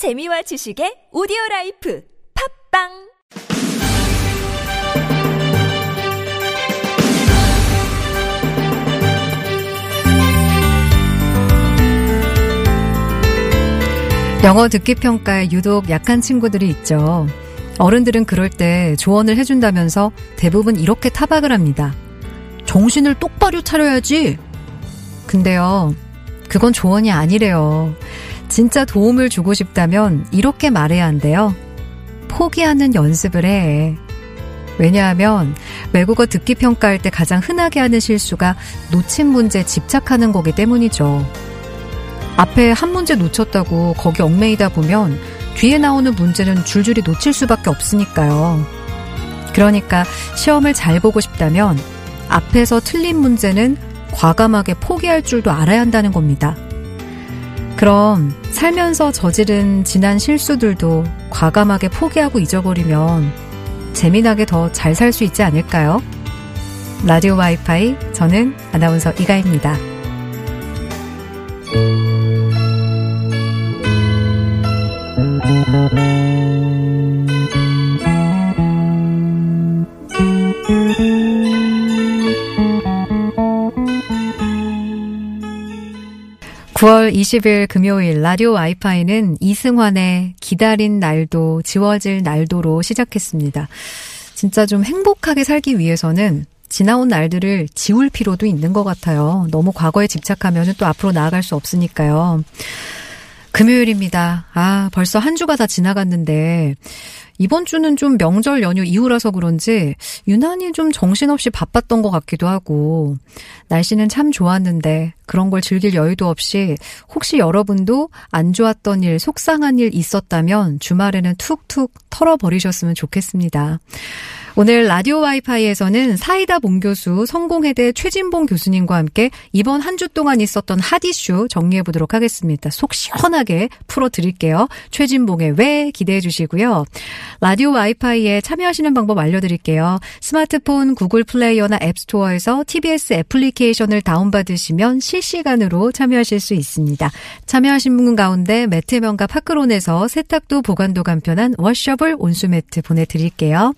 재미와 지식의 오디오 life 팟빵 영어 듣기 평가에 유독 약한 친구들이 있죠. 어른들은 그럴 때 조언을 해준다면서 대부분 이렇게 타박을 합니다. 정신을 똑바로 차려야지. 근데요, 그건 조언이 아니래요. 진짜 도움을 주고 싶다면 이렇게 말해야 한대요. 포기하는 연습을 해. 왜냐하면 외국어 듣기 평가할 때 가장 흔하게 하는 실수가 놓친 문제에 집착하는 거기 때문이죠. 앞에 한 문제 놓쳤다고 거기 얽매이다 보면 뒤에 나오는 문제는 줄줄이 놓칠 수밖에 없으니까요. 그러니까 시험을 잘 보고 싶다면 앞에서 틀린 문제는 과감하게 포기할 줄도 알아야 한다는 겁니다. 그럼 살면서 저지른 지난 실수들도 과감하게 포기하고 잊어버리면 재미나게 더 잘 살 수 있지 않을까요? 라디오 와이파이 저는 아나운서 이가입니다. 9월 20일 금요일 라디오 와이파이는 이승환의 기다린 날도 지워질 날도로 시작했습니다. 진짜 좀 행복하게 살기 위해서는 지나온 날들을 지울 필요도 있는 것 같아요. 너무 과거에 집착하면 또 앞으로 나아갈 수 없으니까요. 금요일입니다. 아, 벌써 한 주가 다 지나갔는데, 이번 주는 좀 명절 연휴 이후라서 그런지 유난히 좀 정신없이 바빴던 것 같기도 하고 날씨는 참 좋았는데 그런 걸 즐길 여유도 없이 혹시 여러분도 안 좋았던 일, 속상한 일 있었다면 주말에는 툭툭 털어버리셨으면 좋겠습니다. 오늘 라디오 와이파이에서는 사이다 봉 교수, 성공회대 최진봉 교수님과 함께 이번 한 주 동안 있었던 핫 이슈 정리해 보도록 하겠습니다. 속 시원하게 풀어 드릴게요. 최진봉의 왜 기대해 주시고요. 라디오 와이파이에 참여하시는 방법 알려드릴게요. 스마트폰 구글 플레이어나 앱스토어에서 TBS 애플리케이션을 다운받으시면 실시간으로 참여하실 수 있습니다. 참여하신 분 가운데 매트면과 파크론에서 세탁도 보관도 간편한 워셔블 온수매트 보내드릴게요.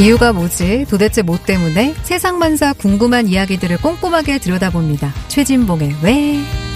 이유가 뭐지? 도대체 뭐 때문에? 세상만사 궁금한 이야기들을 꼼꼼하게 들여다봅니다. 최진봉의 왜?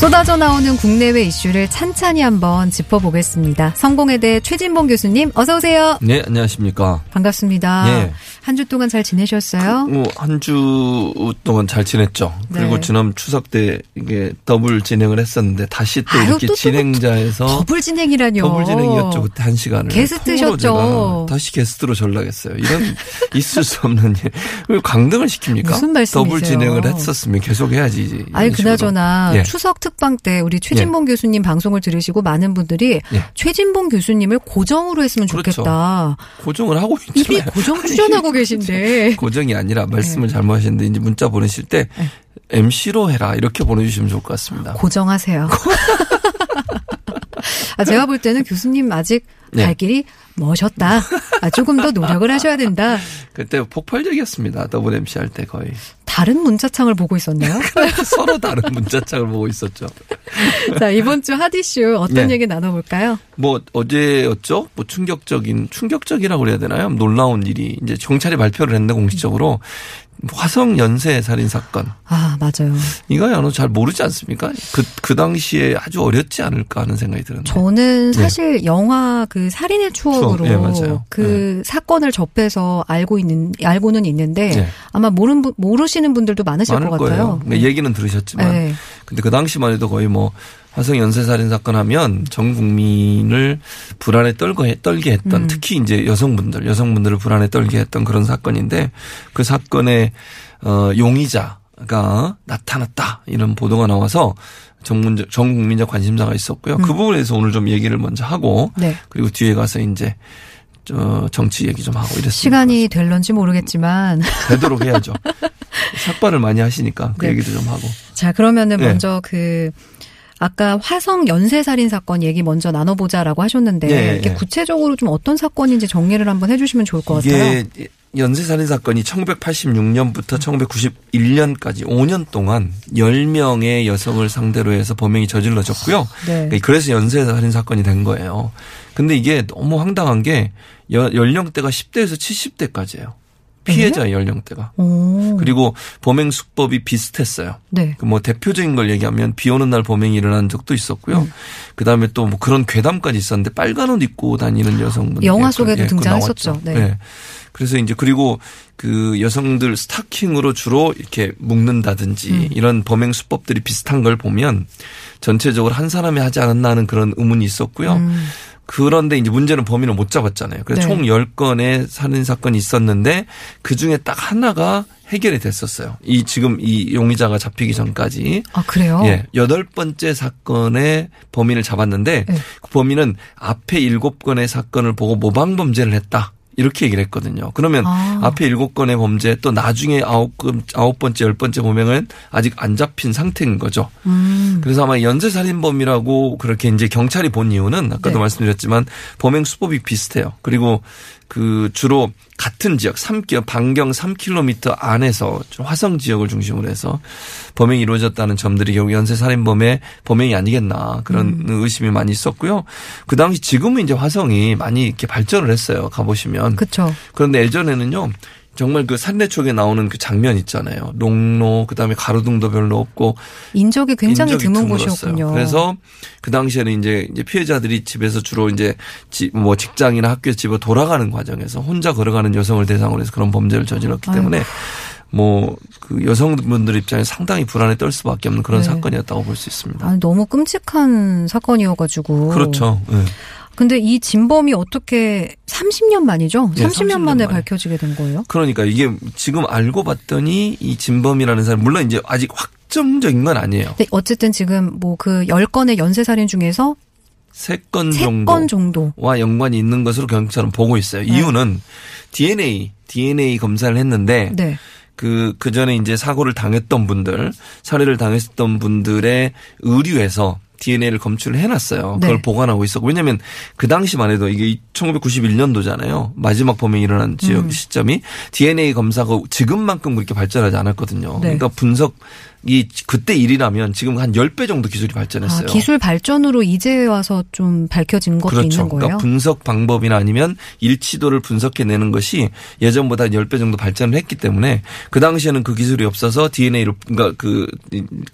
쏟아져 나오는 국내외 이슈를 찬찬히 한번 짚어보겠습니다. 성공회대 최진봉 교수님 어서 오세요. 네, 안녕하십니까. 반갑습니다. 예. 한주 동안 잘 지내셨어요? 뭐, 한 주 동안 잘 지냈죠. 그리고 네. 지난 추석 때 이게 더블 진행을 했었는데 다시 또 아유, 이렇게 또, 또, 진행자에서 더블 진행이라뇨. 더블 진행이었죠. 그때 한 시간을. 게스트셨죠. 다시 게스트로 전락했어요. 이런 있을 수 없는 일. 왜 강등을 시킵니까? 무슨 말씀이세요? 더블 진행을 했었으면 계속 해야지. 아니. 그나저나 예. 추석 특 방때 우리 최진봉 교수님 방송을 들으시고 많은 분들이 예. 최진봉 교수님을 고정으로 했으면 그렇죠. 좋겠다. 고정을 하고 이미 있잖아요. 고정 출연하고 계신데. 고정이 아니라 말씀을 잘못하셨는데 이제 문자 보내실 때 네. MC로 해라 이렇게 보내주시면 좋을 것 같습니다. 고정하세요. 아, 제가 볼 때는 교수님 아직 네. 갈 길이 멋졌다. 아, 조금 더 노력을 하셔야 된다. 그때 폭발적이었습니다. 더블 MC 할 때 거의. 다른 문자창을 보고 있었나요? 서로 다른 문자창을 보고 있었죠. 자, 이번 주 핫이슈 어떤 네. 얘기 나눠볼까요? 뭐 어제였죠? 뭐 충격적인 충격적이라고 그래야 되나요? 놀라운 일이 이제 경찰이 발표를 했는데 공식적으로 화성 연쇄 살인 사건. 아, 맞아요. 이거 야너 잘 모르지 않습니까? 그 그 당시에 아주 어렸지 않을까 하는 생각이 드는데. 저는 사실 영화 그 살인의 추억으로 네. 추억, 예, 맞아요. 그 사건을 접해서 알고 있는 알고는 있는데 네. 아마 분- 모르시는 분들도 많으실 것 같아요. 거예요. 네, 얘기는 들으셨지만. 네. 근데 그 당시만 해도 거의 뭐 화성 연쇄 살인 사건 하면 전 국민을 불안에 떨고 해- 떨게 했던 음. 특히 이제 여성분들 여성분들을 불안에 떨게 했던 그런 사건인데 그 사건의 어 용의자가 나타났다 이런 보도가 나와서 전문적 전 국민적 관심사가 있었고요. 그 부분에서 오늘 좀 얘기를 먼저 하고 네. 그리고 뒤에 가서 이제 어, 정치 얘기 좀 하고 이랬습니다. 시간이 될런지 모르겠지만 되도록 해야죠. 삭발을 많이 하시니까 그 네. 얘기도 좀 하고. 자 그러면은 네. 먼저 그 아까 화성 연쇄 살인 사건 얘기 먼저 나눠보자라고 하셨는데 네, 이게 네. 구체적으로 좀 어떤 사건인지 정리를 한번 해주시면 좋을 것 같아요. 이게 연쇄 살인 사건이 1986년부터 1991년까지 5년 동안 10명의 여성을 상대로 해서 범행이 저질러졌고요. 네. 그래서 연쇄 살인 사건이 된 거예요. 근데 이게 너무 황당한 게 여- 연령대가 10대에서 70대까지예요. 피해자 연령대가. 오. 그리고 범행 수법이 비슷했어요. 네. 그 뭐 대표적인 걸 얘기하면 비 오는 날 범행이 일어난 적도 있었고요. 음. 그 다음에 또 뭐 그런 괴담까지 있었는데 빨간 옷 입고 다니는 여성분. 영화 속에도 등장했었죠. 네. 그래서 이제 그리고 그 여성들 스타킹으로 주로 이렇게 묶는다든지 음. 이런 범행 수법들이 비슷한 걸 보면 전체적으로 한 사람이 하지 않았나 하는 그런 의문이 있었고요. 음. 그런데 이제 문제는 범인을 못 잡았잖아요. 그래서 네. 총 10건의 살인 사건이 있었는데 그 중에 딱 하나가 해결이 됐었어요. 이 지금 이 용의자가 잡히기 전까지. 아 그래요? 예. 여덟 번째 사건의 범인을 잡았는데 네. 그 범인은 앞에 일곱 건의 사건을 보고 모방 범죄를 했다. 이렇게 얘기를 했거든요. 그러면 아. 앞에 일곱 건의 범죄 또 나중에 아홉 건 아홉 번째 열 번째 범행은 아직 안 잡힌 상태인 거죠. 음. 그래서 아마 연쇄 살인범이라고 그렇게 이제 경찰이 본 이유는 아까도 네. 말씀드렸지만 범행 수법이 비슷해요. 그리고 그 주로 같은 지역 3km 반경 3km 안에서 좀 화성 지역을 중심으로 해서 범행이 이루어졌다는 점들이 결국 연쇄 살인범의 범행이 아니겠나 그런 의심이 많이 있었고요. 그 당시 지금은 이제 화성이 많이 이렇게 발전을 했어요. 가 보시면. 그렇죠. 그런데 예전에는요. 정말 그 산내 쪽에 나오는 그 장면 있잖아요. 농로 그다음에 가로등도 별로 없고 인적이 굉장히 인적이 드문 드물었어요. 곳이었군요. 그래서 그 당시에는 이제 이제 피해자들이 집에서 주로 이제 지- 뭐 직장이나 학교 집으로 돌아가는 과정에서 혼자 걸어가는 여성을 대상으로 해서 그런 범죄를 저질렀기 때문에 뭐그 여성분들 입장에 상당히 불안에 떨 수밖에 없는 그런 네. 사건이었다고 볼 수 있습니다. 아니, 너무 끔찍한 사건이어가지고. 그렇죠. 네. 근데 이 진범이 어떻게 30년 만이죠? 네, 30년 30년 만에 만에. 밝혀지게 된 거예요? 그러니까 이게 지금 알고 봤더니 이 진범이라는 사람 물론 이제 아직 확정적인 건 아니에요. 근데 어쨌든 지금 뭐 그 10건의 연쇄 살인 중에서 세건 3건 정도. 와 연관이 있는 것으로 경찰은 보고 있어요. 이유는 DNA, DNA 검사를 했는데 네. 그, 그 전에 이제 사고를 당했던 분들, 살해를 당했던 분들의 의류에서 DNA를 검출을 해놨어요. 그걸 네. 보관하고 있었고. 왜냐면 그 당시만 해도 이게 1991년도잖아요. 마지막 범행이 일어난 지역 음. 시점이 DNA 검사가 지금만큼 그렇게 발전하지 않았거든요. 네. 그러니까 분석 이 그때 일이라면 지금 한 10배 정도 기술이 아, 발전했어요. 기술 발전으로 이제 와서 좀 밝혀진 것도 그렇죠. 있는 거예요? 그러니까 분석 방법이나 아니면 일치도를 분석해 내는 것이 예전보다 10배 정도 발전을 했기 때문에 그 당시에는 그 기술이 없어서 DNA를 그러니까 그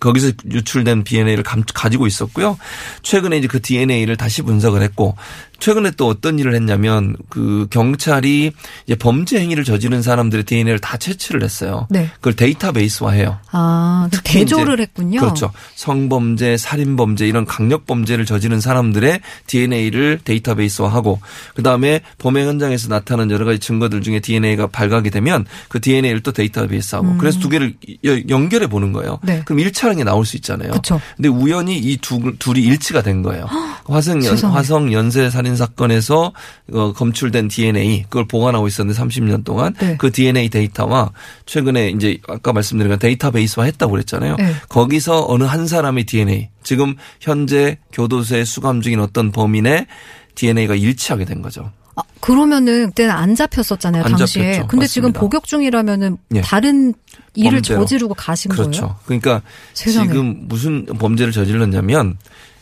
거기서 유출된 DNA를 가지고 있었고요. 최근에 이제 그 DNA를 다시 분석을 했고 최근에 또 어떤 일을 했냐면 그 경찰이 이제 범죄 행위를 저지른 사람들의 DNA를 다 채취를 했어요. 네. 그걸 데이터베이스화해요. 아, 그 특히 대조를 했군요. 그렇죠. 성범죄, 살인범죄 이런 강력 범죄를 저지른 사람들의 DNA를 데이터베이스화하고 그다음에 범행 현장에서 나타난 여러 가지 증거들 중에 DNA가 발각이 되면 그 DNA를 또 데이터베이스하고 그래서 두 개를 여- 연결해 보는 거예요. 네. 그럼 일치하는 게 나올 수 있잖아요. 그쵸. 근데 우연히 이 두, 둘이 일치가 된 거예요. 화성 연. 화성 연쇄 살인 사건에서 어, 검출된 DNA 그걸 보관하고 있었는데 30년 동안 네. 그 DNA 데이터와 최근에 이제 아까 말씀드린 건 데이터베이스화 했다고 그랬잖아요. 네. 거기서 어느 한 사람의 DNA 지금 현재 교도소에 수감 중인 어떤 범인의 DNA가 일치하게 된 거죠. 아, 그러면은 그때는 안 잡혔었잖아요, 안 당시에. 잡혔죠. 근데 지금 맞습니다. 복역 중이라면은 예. 다른 일을 범죄로. 저지르고 가신 거예요? 그렇죠. 그러니까 세상에. 지금 무슨 범죄를 저질렀냐면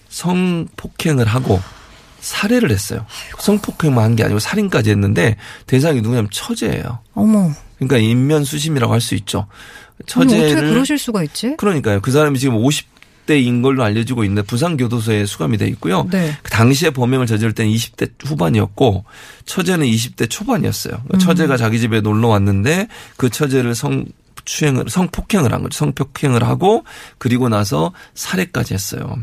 성폭행을 하고 살해를 했어요. 성폭행만 한 게 아니고 살인까지 했는데 대상이 누구냐면 처제예요. 어머. 그러니까 인면 수심이라고 할 수 있죠. 아니, 어떻게 처제를 그러실 수가 있지? 그러니까요. 그 사람이 지금 50대인 걸로 알려지고 있는데 부산 교도소에 수감이 돼 있고요. 네. 그 당시에 범행을 저지를 때는 20대 후반이었고 처제는 20대 초반이었어요. 그러니까 음. 처제가 자기 집에 놀러 왔는데 그 처제를 성 추행을 성폭행을 한 거죠. 성폭행을 하고 그리고 나서 살해까지 했어요.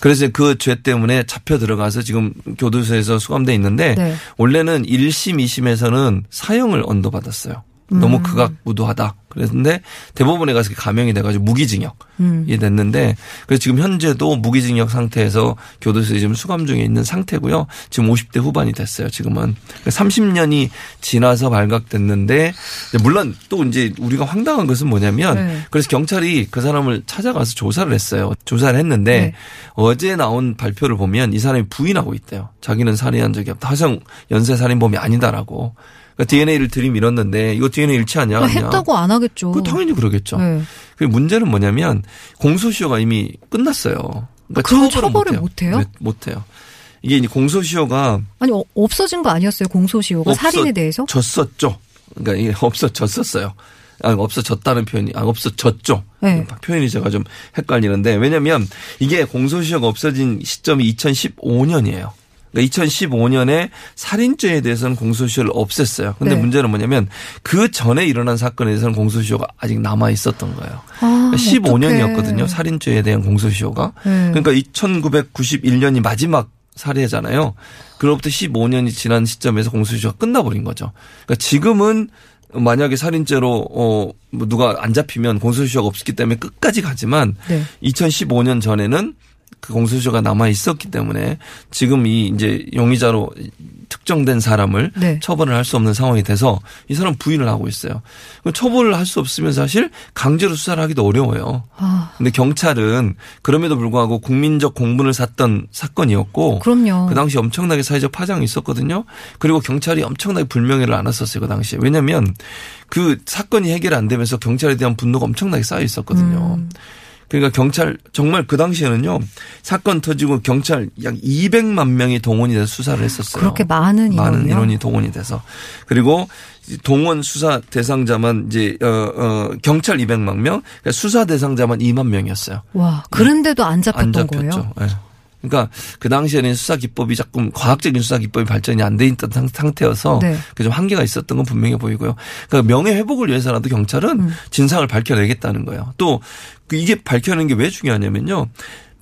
그래서 그 죄 때문에 잡혀 들어가서 지금 교도소에서 수감돼 있는데 네. 원래는 1심, 2심에서는 사형을 언도받았어요. 너무 음. 극악무도하다. 그랬는데 대법원에 가서 감형이 돼가지고 무기징역이 음. 됐는데 그래서 지금 현재도 무기징역 상태에서 교도소에 지금 수감 중에 있는 상태고요. 지금 50대 후반이 됐어요. 지금은 30년이 지나서 발각됐는데 물론 또 이제 우리가 황당한 것은 뭐냐면 네. 그래서 경찰이 그 사람을 찾아가서 조사를 했어요. 조사를 했는데 네. 어제 나온 발표를 보면 이 사람이 부인하고 있대요. 자기는 살인한 적이 없다. 화성 연쇄 살인범이 아니다라고. 그러니까 DNA를 들이밀었는데 이거 DNA 일치하냐? 그러니까. 했다고 안 하겠죠. 그 당연히 그러겠죠. 네. 그 문제는 뭐냐면 공소시효가 이미 끝났어요. 그러니까 그럼 처벌을 못해요. 못해요? 못 해요. 이게 이제 공소시효가 아니 어, 없어진 거 아니었어요 공소시효가 살인에 대해서? 졌었죠. 그러니까 이게 없어졌었어요. 아, 없어졌다는 표현이, 아, 없어졌죠. 네. 표현이 제가 좀 헷갈리는데, 왜냐면 이게 공소시효가 없어진 시점이 2015년이에요. 그러니까 2015년에 살인죄에 대해서는 공소시효를 없앴어요. 근데 네. 문제는 뭐냐면 그 전에 일어난 사건에 대해서는 공소시효가 아직 남아 있었던 거예요. 아, 15년이었거든요. 어떡해. 살인죄에 대한 공소시효가. 네. 그러니까 1991년이 마지막 살해잖아요. 그로부터 15년이 지난 시점에서 공소시효가 끝나버린 거죠. 그러니까 지금은 만약에 살인죄로 어뭐 누가 안 잡히면 공소시효가 없었기 때문에 끝까지 가지만 네. 2015년 전에는 그 공소시효가 남아 있었기 때문에 지금 이 이제 용의자로 특정된 사람을 네. 처벌을 할 수 없는 상황이 돼서 이 사람 부인을 하고 있어요. 그 처벌을 할 수 없으면 사실 강제로 수사를 하기도 어려워요. 아, 근데 경찰은 그럼에도 불구하고 국민적 공분을 샀던 사건이었고 그럼요. 그 당시 엄청나게 사회적 파장이 있었거든요. 그리고 경찰이 엄청나게 불명예를 안았었어요. 그 당시에. 왜냐하면 그 사건이 해결 안 되면서 경찰에 대한 분노가 엄청나게 쌓여 있었거든요. 음. 그러니까 경찰 정말 그 당시에는요 사건 터지고 경찰 약 200만 명이 동원이 돼서 수사를 했었어요. 그렇게 많은 인원이요? 많은 인원이 동원이 돼서 그리고 동원 수사 대상자만 이제 어, 어 경찰 200만 명, 그러니까 수사 대상자만 2만 명이었어요. 와, 그런데도 안안 잡혔던 잡혔죠. 거예요? 예. 그러니까 그 당시에는 수사 기법이 조금 과학적인 수사 기법이 발전이 안 돼 있던 상- 상태여서 네. 그좀 한계가 있었던 건 분명해 보이고요. 그러니까 명예 회복을 위해서라도 경찰은 음. 진상을 밝혀내겠다는 거예요. 또그 이게 밝혀내는 게 왜 중요하냐면요.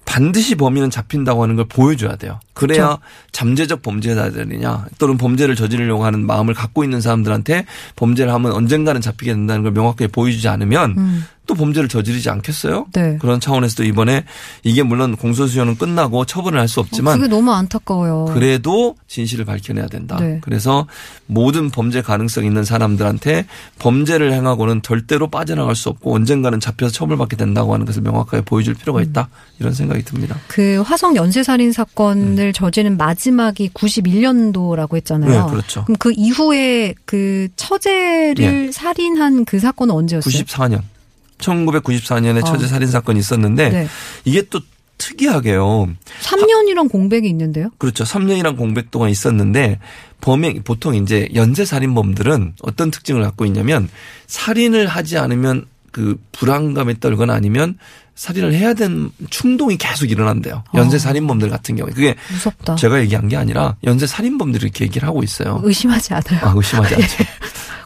반드시 범인은 잡힌다고 하는 걸 보여줘야 돼요. 그래야 그렇죠. 잠재적 범죄자들이냐 또는 범죄를 저지르려고 하는 마음을 갖고 있는 사람들한테 범죄를 하면 언젠가는 잡히게 된다는 걸 명확하게 보여주지 않으면 음. 또 범죄를 저지르지 않겠어요? 네. 그런 차원에서도 이번에 이게 물론 공소시효는 끝나고 처벌을 할 수 없지만 그게 너무 안타까워요. 그래도 진실을 밝혀내야 된다. 네. 그래서 모든 범죄 가능성 있는 사람들한테 범죄를 행하고는 절대로 빠져나갈 수 없고 언젠가는 잡혀서 처벌받게 된다고 하는 것을 명확하게 보여줄 필요가 있다. 이런 생각이 듭니다. 그 화성 연쇄살인 사건을 저지른 마지막이 91년도라고 했잖아요. 네, 그렇죠. 그럼 그 이후에 그 처제를 살인한 그 사건은 언제였어요? 94년. 1994년에 어. 처제 살인 사건이 있었는데 네. 이게 또 특이하게요. 3년이란 공백이 있는데요. 그렇죠. 3년이란 공백 동안 있었는데 범행 보통 이제 연쇄 살인범들은 어떤 특징을 갖고 있냐면 살인을 하지 않으면 그 불안감에 떨거나 아니면 살인을 해야 되는 충동이 계속 일어난대요. 연쇄 어. 살인범들 같은 경우에 그게 무섭다. 제가 얘기한 게 아니라 연쇄 살인범들이 이렇게 얘기를 하고 있어요. 의심하지 않아요. 아, 의심하지 않죠.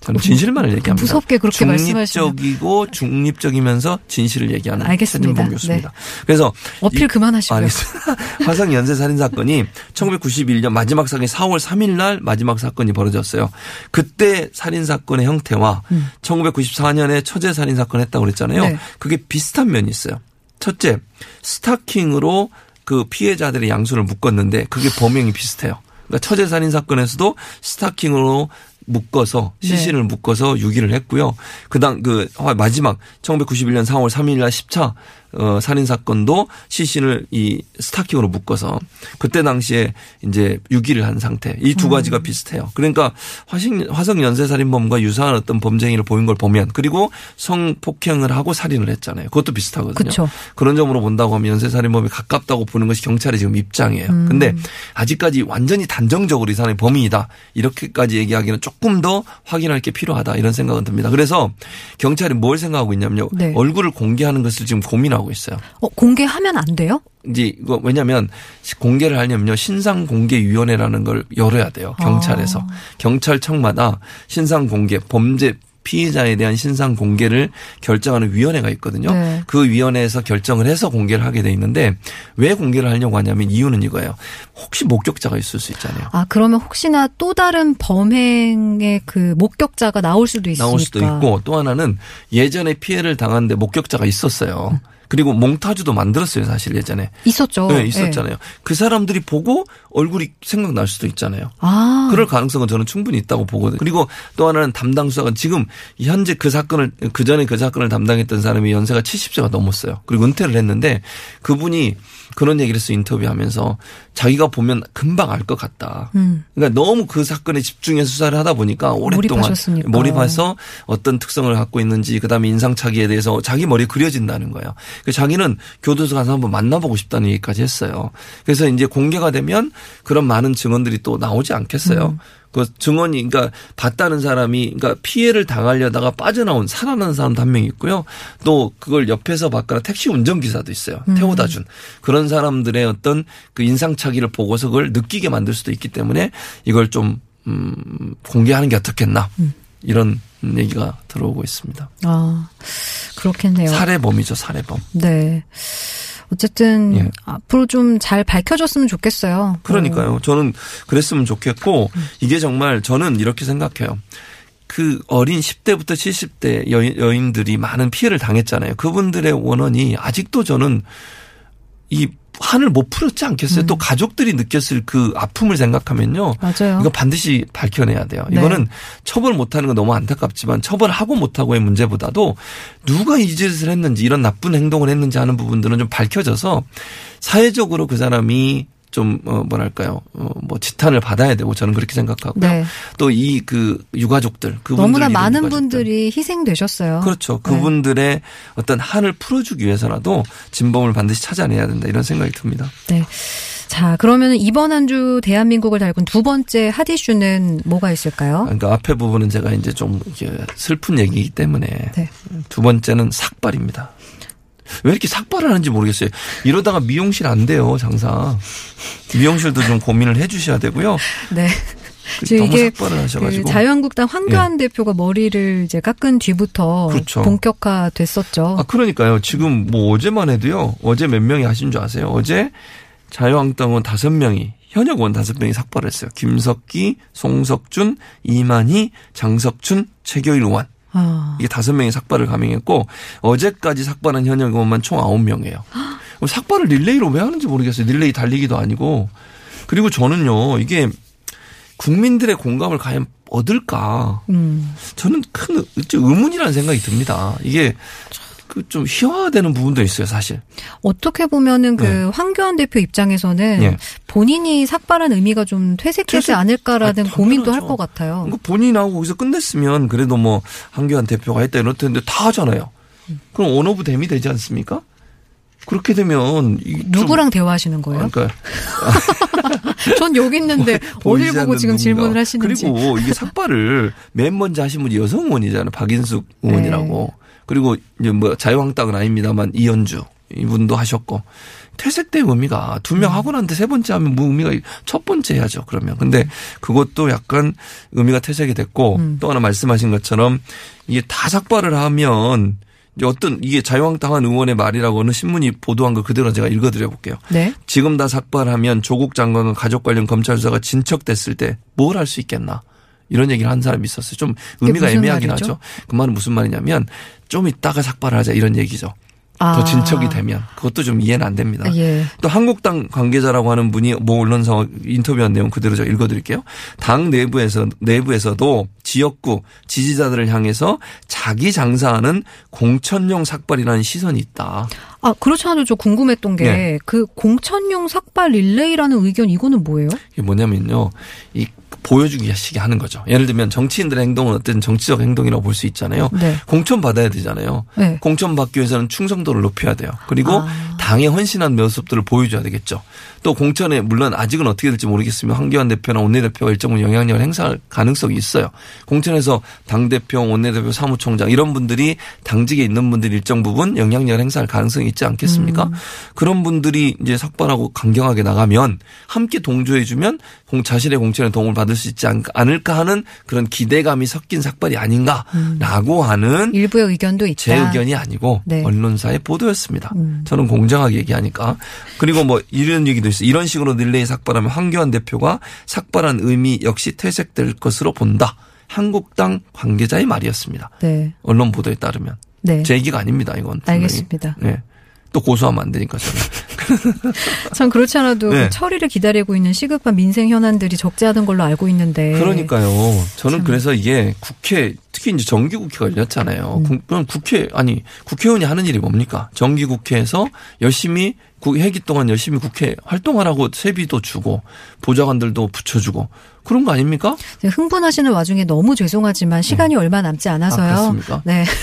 저는 진실만을 얘기합니다. 무섭게 그렇게 말씀하시면. 중립적이고 중립적이면서 진실을 얘기하는 알겠습니다. 교수입니다. 그래서 어필 이- 그만하시고요. 알겠습니다. 화성 연쇄 살인 사건이 1991년 마지막 사건이 4월 3일 날 마지막 사건이 벌어졌어요. 그때 살인 사건의 형태와 음. 1994년에 처제 살인 사건 했다고 그랬잖아요. 네. 그게 비슷한 면이 있어요. 첫째, 스타킹으로 그 피해자들의 양손을 묶었는데 그게 범행이 비슷해요. 그러니까 처제 살인 사건에서도 스타킹으로 묶어서 네. 시신을 묶어서 유기를 했고요. 그다음 그 마지막 1991년 4월 3일 날 10차 어 살인 사건도 시신을 이 스타킹으로 묶어서 그때 당시에 이제 유기를 한 상태. 이 음. 두 가지가 비슷해요. 그러니까 화성 화성 연쇄 살인범과 유사한 어떤 범죄행위를 보인 걸 보면 그리고 성폭행을 하고 살인을 했잖아요. 그것도 비슷하거든요. 그쵸. 그런 점으로 본다고 하면 연쇄 살인범이 가깝다고 보는 것이 경찰의 지금 입장이에요. 음. 근데 아직까지 완전히 단정적으로 이 사람이 범인이다. 이렇게까지 얘기하기는 조금 더 확인할 게 필요하다. 이런 생각은 듭니다. 그래서 경찰이 뭘 생각하고 있냐면요. 네. 얼굴을 공개하는 것을 지금 고민하고 있어요. 어, 공개하면 안 돼요? 이제 이거 왜냐하면 공개를 하려면요 신상 공개 위원회라는 걸 열어야 돼요 경찰에서 아. 경찰청마다 신상 공개 범죄 피해자에 대한 신상 공개를 결정하는 위원회가 있거든요. 네. 그 위원회에서 결정을 해서 공개를 하게 돼 있는데 왜 공개를 하려고 하냐면 이유는 이거예요. 혹시 목격자가 있을 수 있잖아요. 아, 그러면 혹시나 또 다른 범행의 그 목격자가 나올 수도 있으니까. 나올 수도 있고 또 하나는 예전에 피해를 당한데 목격자가 있었어요. 그리고 몽타주도 만들었어요, 사실 예전에. 있었죠. 네, 있었잖아요. 그 사람들이 보고 얼굴이 생각날 수도 있잖아요. 아. 그럴 가능성은 저는 충분히 있다고 보거든요. 그리고 또 하나는 담당 수사관 지금 현재 그 사건을 그 전에 그 사건을 담당했던 사람이 연세가 70세가 넘었어요. 그리고 은퇴를 했는데 그분이 그런 얘기를 해서 인터뷰하면서 자기가 보면 금방 알 것 같다. 음. 그러니까 너무 그 사건에 집중해서 수사를 하다 보니까 오랫동안 몰입하셨으니까. 몰입해서 어떤 특성을 갖고 있는지 그다음에 인상착의에 대해서 자기 머리에 그려진다는 거예요. 그 자기는 교도소 가서 한번 만나보고 싶다는 얘기까지 했어요. 그래서 이제 공개가 되면 그런 많은 증언들이 또 나오지 않겠어요. 그 증언이 그러니까 봤다는 사람이 그러니까 피해를 당하려다가 빠져나온 살아난 사람도 한 명 있고요. 또 그걸 옆에서 봤거나 택시 운전기사도 있어요. 태워다 준 그런 사람들의 어떤 그 인상착의를 보고서 그걸 느끼게 만들 수도 있기 때문에 이걸 좀 음, 공개하는 게 어떻겠나 이런 얘기가 들어오고 있습니다. 아, 그렇겠네요. 살해범이죠, 살해범. 네. 어쨌든 예. 앞으로 좀 잘 밝혀졌으면 좋겠어요. 그러니까요. 저는 그랬으면 좋겠고 이게 정말 저는 이렇게 생각해요. 그 어린 10대부터 70대 여인, 여인들이 많은 피해를 당했잖아요. 그분들의 원언이 아직도 저는 이 한을 못 풀었지 않겠어요? 또 가족들이 느꼈을 그 아픔을 생각하면요. 맞아요. 이거 반드시 밝혀내야 돼요. 네. 이거는 처벌 못하는 건 너무 안타깝지만 처벌하고 못하고의 문제보다도 누가 이 짓을 했는지 이런 나쁜 행동을 했는지 하는 부분들은 좀 밝혀져서 사회적으로 그 사람이 좀, 어, 뭐랄까요. 어, 뭐, 지탄을 받아야 되고 저는 그렇게 생각하고요. 네. 또이 그 유가족들. 그분들 너무나 많은 유가족들. 분들이 희생되셨어요. 그렇죠. 네. 그분들의 어떤 한을 풀어주기 위해서라도 진범을 반드시 찾아내야 된다 이런 생각이 듭니다. 네. 자, 그러면 이번 한 주 대한민국을 달군 두 번째 핫 이슈는 뭐가 있을까요? 그러니까 앞에 부분은 제가 이제 좀 슬픈 얘기이기 때문에 네. 두 번째는 삭발입니다. 왜 이렇게 삭발을 하는지 모르겠어요. 이러다가 미용실 안 돼요, 장사. 미용실도 좀 고민을 해 주셔야 되고요. 네. 그 이게 삭발을 그 하셔가지고. 예. 자유한국당 황교안 대표가 머리를 이제 깎은 뒤부터 그렇죠. 본격화 됐었죠. 아, 그러니까요. 지금 뭐 어제만 해도요. 어제 몇 명이 하신 줄 아세요? 어제 자유한국당원 다섯 명이 현역 의원 다섯 명이 삭발을 했어요. 김석기, 송석준, 이만희, 장석춘, 최교일 의원. 아, 이게 다섯 명이 삭발을 감행했고 어제까지 삭발한 현역 의원만 총 아홉 명이에요. 삭발을 릴레이로 왜 하는지 모르겠어요. 릴레이 달리기도 아니고. 그리고 저는요, 이게 국민들의 공감을 과연 얻을까. 음. 저는 큰 의문이라는 생각이 듭니다. 이게 그 좀 희화화되는 부분도 있어요, 사실. 어떻게 보면은 그 네. 황교안 대표 입장에서는 예. 본인이 삭발한 의미가 좀 퇴색되지 퇴색- 않을까라는 아, 고민도 할. 것 같아요. 그 본인하고 거기서 끝냈으면 그래도 뭐 한교안 대표가 했다 이럴 텐데 다 하잖아요. 그럼 one of them이 되지 않습니까? 그렇게 되면 누구랑 대화하시는 거예요? 그러니까 전 여기 있는데 어딜 보이지 보고 지금 누군가. 질문을 하시는지. 그리고 이게 삭발을 맨 먼저 하신 분이 여성 의원이잖아요. 박인숙 의원이라고. 네. 그리고 이제 뭐 자유한국당은 아닙니다만 이언주 이분도 하셨고 퇴색된 의미가 두 음. 명 하고 난데 세 번째 하면 뭐 의미가 첫 번째 해야죠. 그러면 근데 그것도 약간 의미가 퇴색이 됐고 음. 또 하나 말씀하신 것처럼 이게 다 삭발을 하면 이제 어떤 이게 자유한국당 의원의 말이라고 어느 신문이 보도한 거 그대로 제가 읽어드려 볼게요. 네. 지금 다 삭발하면 조국 장관과 가족 관련 검찰 수사가 진척됐을 때 뭘 할 수 있겠나. 이런 얘기를 한 사람이 있었어요. 좀 의미가 애매하긴 말이죠? 하죠. 그 말은 무슨 말이냐면 좀 이따가 삭발하자 이런 얘기죠. 아. 더 진척이 되면 그것도 좀 이해는 안 됩니다. 예. 또 한국당 관계자라고 하는 분이 모 언론사 인터뷰한 내용 그대로 제가 읽어드릴게요. 당 내부에서 내부에서도 지역구 지지자들을 향해서 자기 장사하는 공천용 삭발이라는 시선이 있다. 아, 그렇지 않아도 저 궁금했던 게 네. 그 공천용 삭발 릴레이라는 의견 이거는 뭐예요? 이게 뭐냐면요. 이 보여주기 식이 하는 거죠. 예를 들면 정치인들의 행동은 어떤 정치적 행동이라고 볼 수 있잖아요. 네. 공천 받아야 되잖아요. 네. 공천 받기 위해서는 충성도를 높여야 돼요. 그리고 아. 당에 헌신한 모습들을 보여줘야 되겠죠. 또 공천에 물론 아직은 어떻게 될지 모르겠으면 황교안 대표나 원내대표가 일정 부분 영향력을 행사할 가능성이 있어요. 공천에서 당대표, 원내대표, 사무총장 이런 분들이 당직에 있는 분들이 일정 부분 영향력을 행사할 가능성이 있지 않겠습니까? 음. 그런 분들이 이제 삭발하고 강경하게 나가면 함께 동조해주면 자신의 공천에 도움을 받을 수 있지 않을까 하는 그런 기대감이 섞인 삭발이 아닌가라고 하는 일부의 의견도 있다. 제 의견이 아니고 네. 언론사의 보도였습니다. 음. 저는 공정하게 얘기하니까. 그리고 뭐 이런 얘기도 있어요. 이런 식으로 릴레이 삭발하면 황교안 대표가 삭발한 의미 역시 퇴색될 것으로 본다. 한국당 관계자의 말이었습니다. 네. 언론 보도에 따르면. 네. 제 얘기가 아닙니다. 이건. 분명히. 알겠습니다. 네. 또 고소하면 안 되니까 저는. 참 그렇지 않아도 네. 그 처리를 기다리고 있는 시급한 민생 현안들이 적지 않은 걸로 알고 있는데. 그러니까요. 저는 참. 그래서 이게 국회 특히 이제 정기국회가 열렸잖아요. 음. 국- 그럼 국회 아니 국회의원이 하는 일이 뭡니까? 정기국회에서 열심히 국- 회기 동안 열심히 국회 활동하라고 세비도 주고 보좌관들도 붙여주고 그런 거 아닙니까? 네, 흥분하시는 와중에 너무 죄송하지만 시간이 얼마 남지 않아서요. 아, 그렇습니까? 네.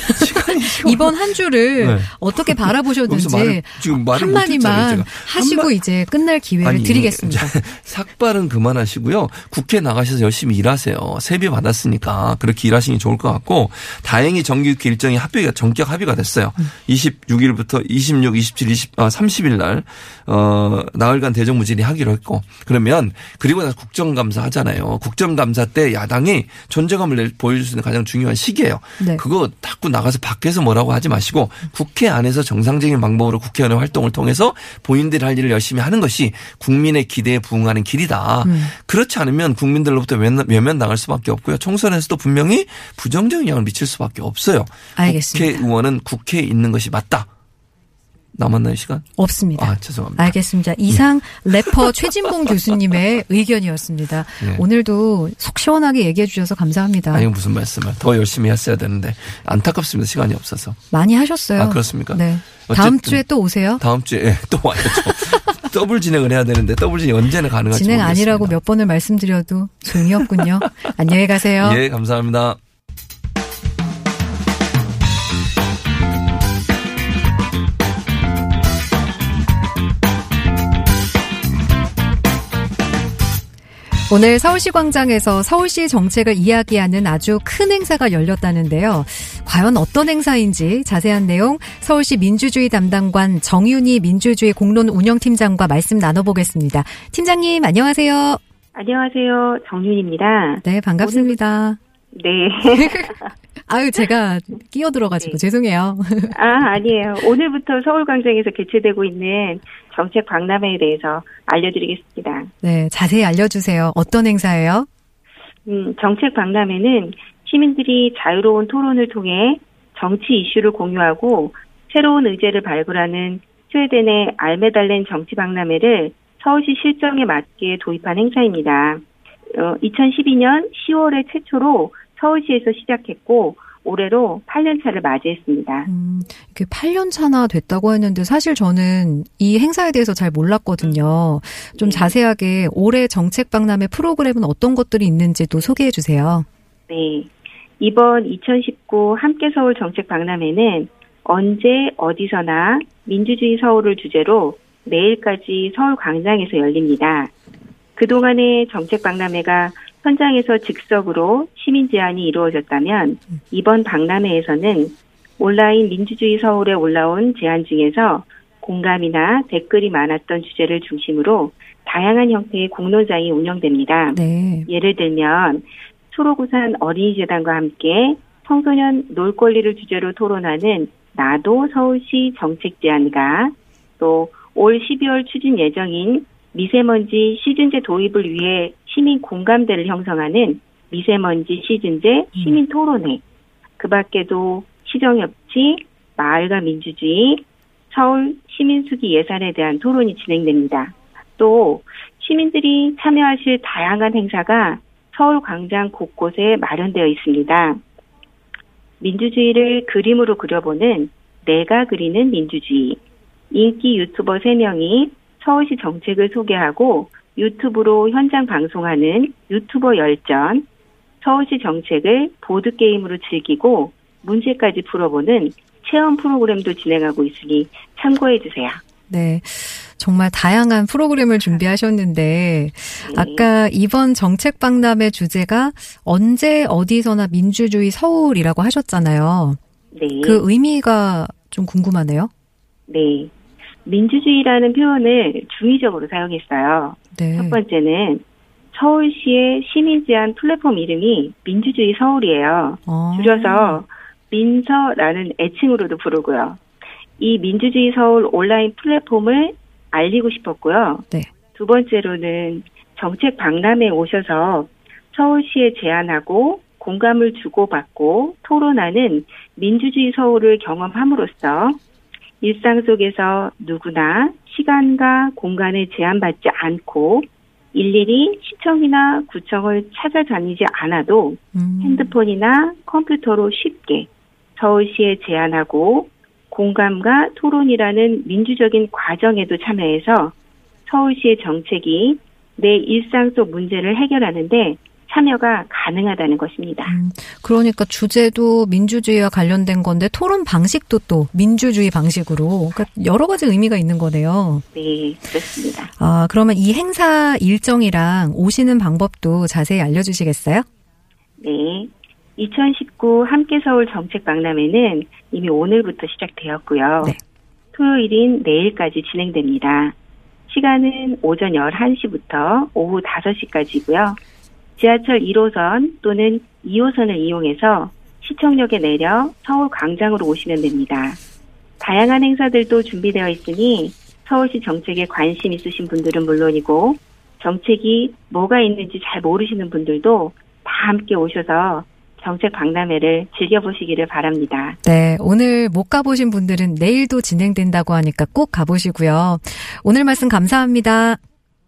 이번 한 주를 네. 어떻게 바라보셨는지 말을 지금 말을 한마디만. 하시고 한마- 이제 끝날 기회를 아니, 드리겠습니다. 삭발은 그만하시고요. 국회 나가셔서 열심히 일하세요. 세비 받았으니까 그렇게 일하시는 게 좋을 것 같고 다행히 정기국회 일정이 합의가 전격 합의가 됐어요. 26일부터 26, 27, 20, 아, 30일 날 어, 나흘간 대정부 질의하기로 했고 그러면 그리고 나서 국정감사 하잖아요. 국정감사 때 야당이 존재감을 내- 보여줄 수 있는 가장 중요한 시기예요. 네. 그거 자꾸 나가서 밖에서 뭐라고 하지 마시고 국회 안에서 정상적인 방법으로 국회의원의 활동을 통해서 본인들이 할 일을 열심히 하는 것이 국민의 기대에 부응하는 길이다. 음. 그렇지 않으면 국민들로부터 외면- 외면당할 수밖에 없고요. 총선에서도 분명히 부정적 영향을 미칠 수밖에 없어요. 알겠습니다. 국회의원은 국회에 있는 것이 맞다. 남았나요 시간? 없습니다. 아 죄송합니다. 알겠습니다. 이상 래퍼 최진봉 교수님의 의견이었습니다. 네. 오늘도 속 시원하게 얘기해 주셔서 감사합니다. 아니 무슨 말씀을 더 열심히 했어야 되는데 안타깝습니다. 시간이 없어서. 많이 하셨어요. 아, 그렇습니까? 네. 다음 주에 또 오세요. 다음 주에 예, 또 와야죠. 더블 진행을 해야 되는데 더블 진행 언제나 가능할지 진행 모르겠습니다. 아니라고 몇 번을 말씀드려도 조용히 없군요. 안녕히 가세요. 예, 감사합니다. 오늘 서울시 광장에서 서울시 정책을 이야기하는 아주 큰 행사가 열렸다는데요. 과연 어떤 행사인지 자세한 내용 서울시 민주주의 담당관 정윤희 민주주의 공론 운영팀장과 말씀 나눠보겠습니다. 팀장님 안녕하세요. 안녕하세요. 정윤입니다. 네 반갑습니다. 네. 아유 제가 끼어 들어가지고 네. 죄송해요. 아, 아니에요. 오늘부터 서울광장에서 개최되고 있는 정책 박람회에 대해서 알려드리겠습니다. 네 자세히 알려주세요. 어떤 행사예요? 음, 정책 박람회는 시민들이 자유로운 토론을 통해 정치 이슈를 공유하고 새로운 의제를 발굴하는 스웨덴의 알메달렌 정치 박람회를 서울시 실정에 맞게 도입한 행사입니다. 어, 2012년 10월에 최초로 서울시에서 시작했고 올해로 8년 차를 맞이했습니다. 음, 이렇게 8년 차나 됐다고 했는데 사실 저는 이 행사에 대해서 잘 몰랐거든요. 좀 네. 자세하게 올해 정책 박람회 프로그램은 어떤 것들이 있는지도 소개해 주세요. 네. 이번 2019 함께 서울 정책 박람회는 언제 어디서나 민주주의 서울을 주제로 내일까지 서울 광장에서 열립니다. 그동안의 정책 박람회가 현장에서 즉석으로 시민 제안이 이루어졌다면 이번 박람회에서는 온라인 민주주의 서울에 올라온 제안 중에서 공감이나 댓글이 많았던 주제를 중심으로 다양한 형태의 공론장이 운영됩니다. 네. 예를 들면 수로구산 어린이재단과 함께 청소년 놀 권리를 주제로 토론하는 나도 서울시 정책 제안가 또올 12월 추진 예정인 미세먼지 시즌제 도입을 위해 시민 공감대를 형성하는 미세먼지 시즌제 시민 토론회 그 밖에도 시정협치 마을과 민주주의 서울 시민수기 예산에 대한 토론이 진행됩니다. 또 시민들이 참여하실 다양한 행사가 서울 광장 곳곳에 마련되어 있습니다. 민주주의를 그림으로 그려보는 내가 그리는 민주주의. 인기 유튜버 3명이 서울시 정책을 소개하고 유튜브로 현장 방송하는 유튜버 열전, 서울시 정책을 보드게임으로 즐기고 문제까지 풀어보는 체험 프로그램도 진행하고 있으니 참고해 주세요. 네. 정말 다양한 프로그램을 준비하셨는데, 아까 이번 정책 박람회 주제가 언제 어디서나 민주주의 서울이라고 하셨잖아요. 네. 그 의미가 좀 궁금하네요. 네. 민주주의라는 표현을 중의적으로 사용했어요. 네. 첫 번째는 서울시의 시민 제한 플랫폼 이름이 민주주의 서울이에요. 어. 줄여서 민서라는 애칭으로도 부르고요. 이 민주주의 서울 온라인 플랫폼을 알리고 싶었고요. 네. 두 번째로는 정책 박람회에 오셔서 서울시에 제안하고 공감을 주고받고 토론하는 민주주의 서울을 경험함으로써 일상 속에서 누구나 시간과 공간에 제한받지 않고 일일이 시청이나 구청을 찾아다니지 않아도 음. 핸드폰이나 컴퓨터로 쉽게 서울시에 제안하고 공감과 토론이라는 민주적인 과정에도 참여해서 서울시의 정책이 내 일상 속 문제를 해결하는데 참여가 가능하다는 것입니다. 음, 그러니까 주제도 민주주의와 관련된 건데 토론 방식도 또 민주주의 방식으로 그러니까 여러 가지 의미가 있는 거네요. 네, 그렇습니다. 아, 그러면 이 행사 일정이랑 오시는 방법도 자세히 알려주시겠어요? 네. 2019 함께 서울 정책 박람회는 이미 오늘부터 시작되었고요. 네. 토요일인 내일까지 진행됩니다. 시간은 오전 11시부터 오후 5시까지고요. 지하철 1호선 또는 2호선을 이용해서 시청역에 내려 서울 광장으로 오시면 됩니다. 다양한 행사들도 준비되어 있으니 서울시 정책에 관심 있으신 분들은 물론이고 정책이 뭐가 있는지 잘 모르시는 분들도 다 함께 오셔서 정책 박람회를 즐겨보시기를 바랍니다. 네, 오늘 못 가보신 분들은 내일도 진행된다고 하니까 꼭 가보시고요. 오늘 말씀 감사합니다.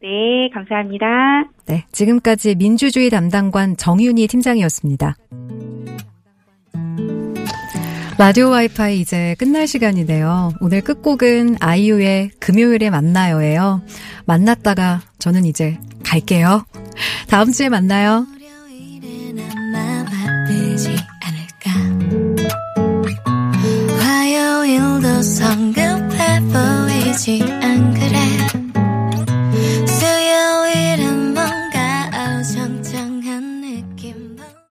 네, 감사합니다. 네, 지금까지 민주주의 담당관 정윤희 팀장이었습니다. 라디오 와이파이 이제 끝날 시간이네요. 오늘 끝곡은 아이유의 금요일에 만나요예요. 만났다가 저는 이제 갈게요. 다음 주에 만나요. 화요일도 성급해 보이지 안 그래